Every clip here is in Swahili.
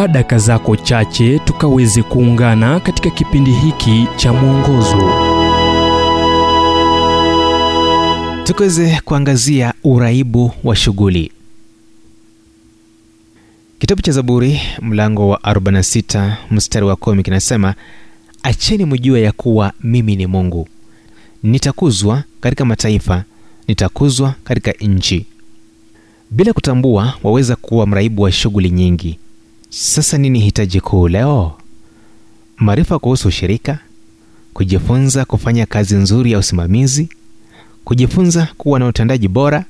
chukua daka zako chache tukaweze kuungana katika kipindi hiki cha mwongozo. Tukaweze kuangazia uraibu wa shughuli. Kitabu cha zaburi mlango wa 46 mstari wa kumi kinasema acheni mjue ya kuwa mimi ni mungu. Nitakuzwa katika mataifa nitakuzwa katika nchi. Bila kutambua waweza kuwa mraibu wa shughuli nyingi sasa nini hitaji kuu leo? Maarifa kuhusu ushirika kujifunza kufanya kazi nzuri ya usimamizi kujifunza kuwa na utendaji bora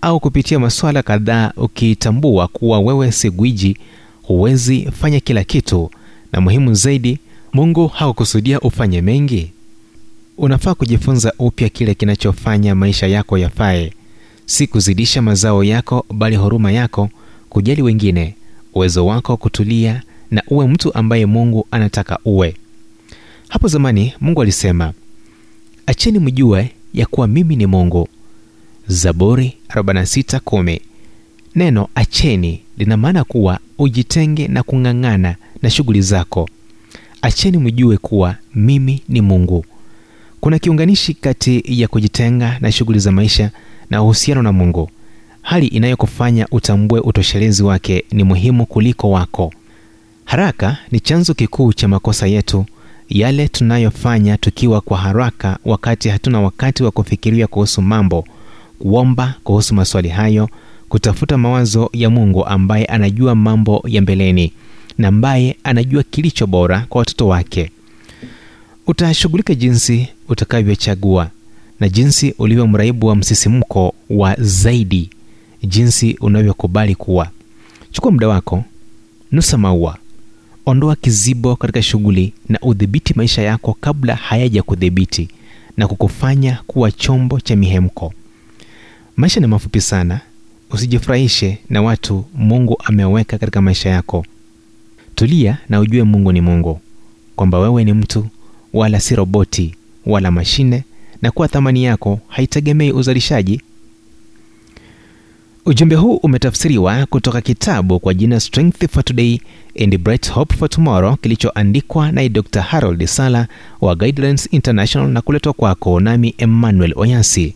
au kupitia masuala kadhaa ukitambua kuwa wewe si gwiji huwezi fanya kila kitu na muhimu zaidi mungu hakukusudia ufanye mengi? Unafaa kujifunza upya kile kinachofanya maisha yako yafae. Si kuzidisha mazao yako bali huruma yako kujali wengine uwezo wako kutulia na uwe mtu ambaye mungu anataka uwe. Hapo zamani mungu alisema acheni mjue ya kuwa mimi ni mungu. Zaburi 46:10 neno acheni lina maana kuwa ujitenge na kung'ang'ana na shughuli zako. Acheni mjue kuwa mimi ni mungu. Kuna kiunganishi kati ya kujitenga na shughuli za maisha na uhusiano na mungu hali inayokufanya utambue utoshelezi wake ni muhimu kuliko wako. Haraka ni chanzo kikuu cha makosa yetu yale tunayofanya tukiwa kwa haraka wakati hatuna wakati wa kufikiria kuhusu mambo kuomba kuhusu maswali hayo kutafuta mawazo ya mungu ambaye anajua mambo ya mbeleni na ambaye anajua kilicho bora kwa watoto wake. Utashughulika jinsi utakavyochagua na jinsi ulivyo mraibu wa msisimko wa zaidi jinsi unavyokubali kuwa. Chukua muda wako nusa maua. Ondoa kizibo katika shughuli na udhibiti maisha yako kabla hayaja kudhibiti na kukufanya kuwa chombo cha mihemko. Maisha ni mafupi sana. Usijifurahishe na watu mungu ameweka katika maisha yako. Tulia na ujue mungu ni mungu kwamba wewe ni mtu wala si roboti wala mashine na kuwa thamani yako haitegemei uzalishaji ujumbe huu umetafsiriwa kutoka kitabu kwa jina strength for today and bright hope for tomorrow kilichoandikwa naye dr harold sala wa guidelines international na kuletwa kwako nami emmanuel oyasi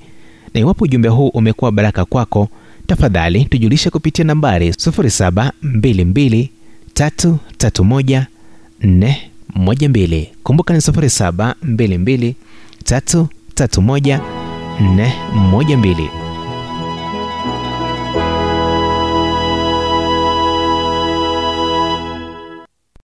na iwapo ujumbe huu umekuwa baraka kwako tafadhali tujulishe kupitia nambari 722 kumbuka ni 722 331 412